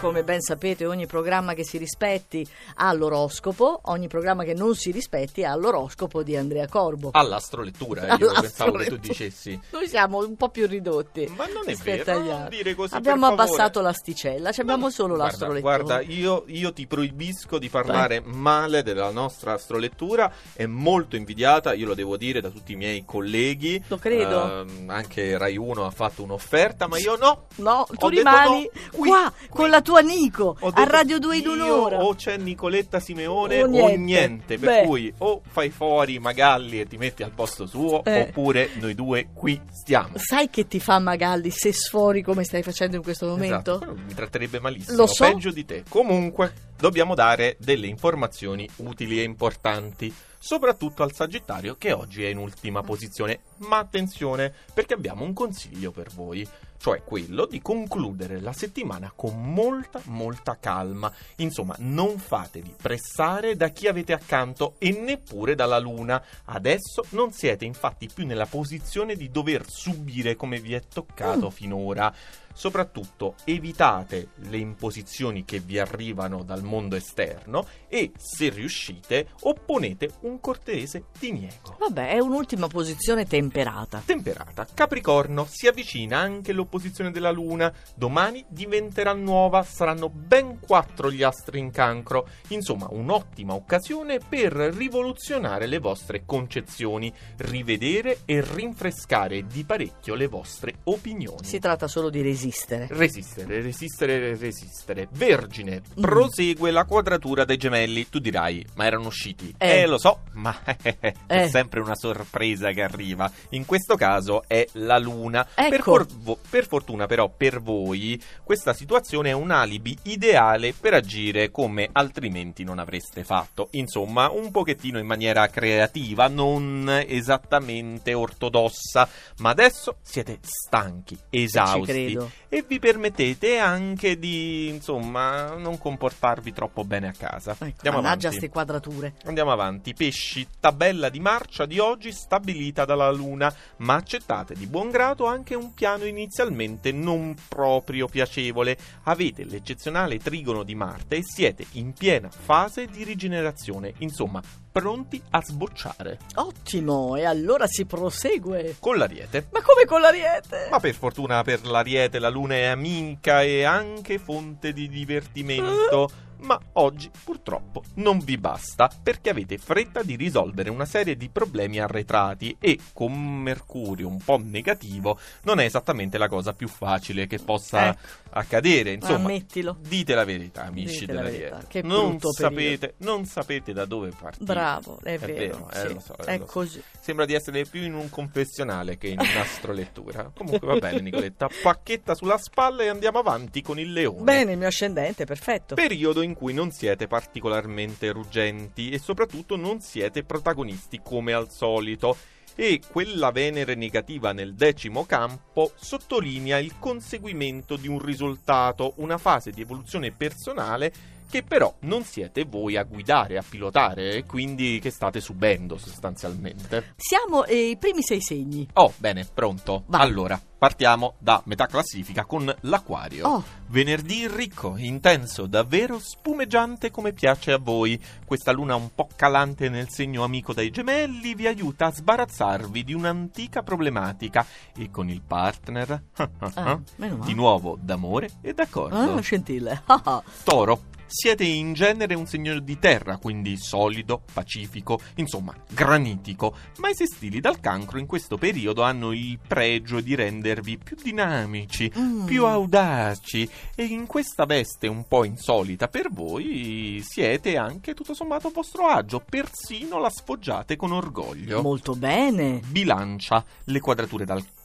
Come ben sapete, ogni programma che si rispetti ha l'oroscopo, ogni programma che non si rispetti ha l'oroscopo di Andrea Corbo. All'astrolettura, io pensavo che tu dicessi. Noi siamo un po' più ridotti. Ma non è vero, non dire così, Abbiamo abbassato l'asticella, ci abbiamo solo Guarda, l'astrolettura. Guarda, io, io ti proibisco di parlare male della nostra astrolettura, è molto invidiata, io lo devo dire da tutti i miei colleghi. Lo credo. Ehm, anche Rai 1 ha fatto un'offerta, ma io no. No, tu rimani no, qui, qua qui. con la tua Nico Ho a Radio 2 in un'ora. O c'è Nicoletta Simeone O o niente. niente, per Beh. cui o fai fuori Magalli e ti metti al posto suo, Eh. oppure noi due qui stiamo. Sai che ti fa Magalli se sfori come stai facendo in questo momento? Esatto, mi tratterebbe malissimo, Lo so. peggio di te. Comunque, dobbiamo dare delle informazioni utili e importanti, soprattutto al Sagittario che oggi è in ultima posizione. Ma attenzione, perché abbiamo un consiglio per voi, cioè quello di concludere la settimana con molta, molta calma. Insomma, non fatevi pressare da chi avete accanto e neppure dalla Luna. Adesso non siete infatti più nella posizione di dover subire come vi è toccato Mm. finora. Soprattutto evitate le imposizioni che vi arrivano dal mondo esterno e, se riuscite, opponete un cortese diniego. Vabbè, è un'ultima posizione temperata. Temperata. Capricorno, si avvicina anche l'opposizione della Luna. Domani diventerà nuova, saranno ben quattro gli astri in cancro. Insomma, un'ottima occasione per rivoluzionare le vostre concezioni, rivedere e rinfrescare di parecchio le vostre opinioni. Si tratta solo di resistere. Resistere, resistere, resistere. Vergine, Mm. prosegue la quadratura dei gemelli. Tu dirai, ma erano usciti. Eh. Eh, lo so, ma è Eh. sempre una sorpresa che arriva. In questo caso è la luna. Ecco. Per, for- per fortuna, però, per voi, questa situazione è un alibi ideale per agire come altrimenti non avreste fatto. Insomma, un pochettino in maniera creativa, non esattamente ortodossa. Ma adesso siete stanchi, esausti credo. E vi permettete anche di, insomma, non comportarvi troppo bene a casa. Ecco, Andiamo mannaggia avanti. ste quadrature. Andiamo avanti. Pesci, tabella di marcia di oggi stabilita dalla Luna, ma accettate di buon grado anche un piano inizialmente non proprio piacevole. Avete l'eccezionale trigono di Marte e siete in piena fase di rigenerazione, insomma, pronti a sbocciare. Ottimo, e allora si prosegue. Con l'ariete. Ma come con l'ariete? Ma per fortuna per l'Ariete la luna è amica e anche fonte di divertimento. Ma oggi purtroppo non vi basta perché avete fretta di risolvere una serie di problemi arretrati e con Mercurio un po' negativo non è esattamente la cosa più facile che possa Ecco. accadere. Insomma, Ammettilo. dite la verità, amici Dite la dell'Ariete. verità, non sapete, non sapete da dove partire. Bravo, è, È vero. vero, eh, sì. lo so, eh, è so. così. Sembra di essere più in un confessionale che in un'astrolettura. Comunque va bene, Nicoletta. Pacchetta sulla spalla e andiamo avanti con il leone. Bene, il mio ascendente, perfetto. Periodo in cui non siete particolarmente ruggenti e soprattutto non siete protagonisti come al solito. E quella Venere negativa nel decimo campo sottolinea il conseguimento di un risultato, una fase di evoluzione personale che però non siete voi a guidare, a pilotare e quindi che state subendo sostanzialmente. Siamo eh, i primi sei segni. Oh, bene, pronto. Vai. Allora, partiamo da metà classifica con l'Aquario. Oh, Venerdì ricco, intenso, davvero spumeggiante come piace a voi. Questa luna un po' calante nel segno amico dai gemelli vi aiuta a sbarazzarvi di un'antica problematica e con il partner ah, di nuovo d'amore e d'accordo. Ah, scintille. Ah, ah. Toro. Siete in genere un segno di terra, quindi solido, pacifico, insomma, granitico, ma i sestili dal cancro in questo periodo hanno il pregio di rendervi più dinamici, Mm. più audaci e in questa veste un po' insolita per voi siete anche tutto sommato a vostro agio, persino la sfoggiate con orgoglio. Molto bene. Bilancia. Le quadrature dal cancro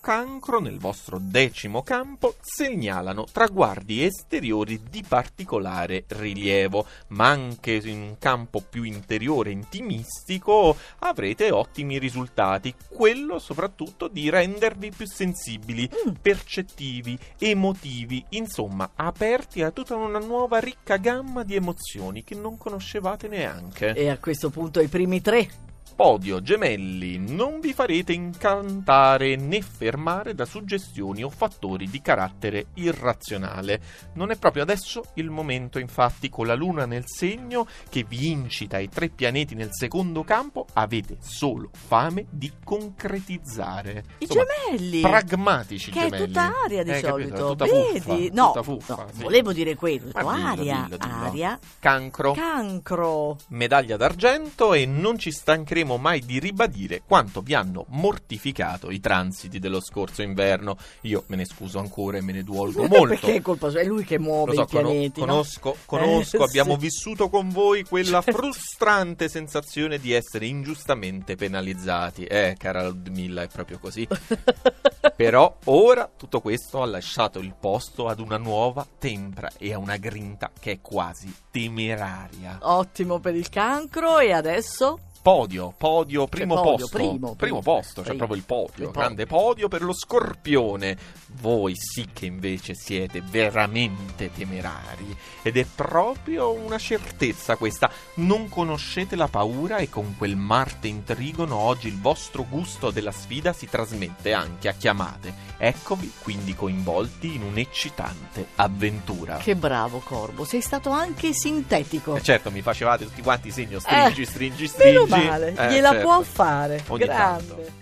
nel vostro decimo campo segnalano traguardi esteriori di particolare rilievo, ma anche in un campo più interiore intimistico avrete ottimi risultati, quello soprattutto di rendervi più sensibili, Mm. percettivi, emotivi, insomma, aperti a tutta una nuova ricca gamma di emozioni che non conoscevate neanche. E a questo punto i primi tre. Podio, gemelli, non vi farete incantare né fermare da suggestioni o fattori di carattere irrazionale. Non è proprio adesso il momento, infatti, con la luna nel segno che vi incita i tre pianeti nel secondo campo, avete solo fame di concretizzare. I Insomma, gemelli. Pragmatici che gemelli. è tutta aria di Eh, capito? solito. Tutta Vedi? fuffa, no, fuffa, no, sì. volevo dire quello. Aria, dillo, dillo. aria, Cancro. cancro. medaglia d'argento e non ci stancheremo mai di ribadire quanto vi hanno mortificato i transiti dello scorso inverno. Io me ne scuso ancora e me ne duolgo molto. Perché è colpa sua? È lui che muove so, i pianeti. cono- no? conosco, conosco, Eh, abbiamo sì. vissuto con voi quella Certo. frustrante sensazione di essere ingiustamente penalizzati. Eh, cara Ludmilla, è proprio così. Però ora tutto questo ha lasciato il posto ad una nuova tempra e a una grinta che è quasi temeraria. Ottimo per il cancro e adesso? Podio, podio, primo podio, posto. primo, primo. posto, c'è Primo. proprio il podio. Il podio. Grande podio per lo scorpione. Voi sì che invece siete veramente temerari. Ed è proprio una certezza questa. Non conoscete la paura e con quel Marte in trigono oggi il vostro gusto della sfida si trasmette anche a chiamate. Eccovi quindi coinvolti in un'eccitante avventura. Che bravo Corbo, sei stato anche sintetico. Eh, certo, mi facevate tutti quanti segno stringi, Eh, stringi, stringi. Male, Eh, gliela certo. può fare. Ogni Grande. tanto.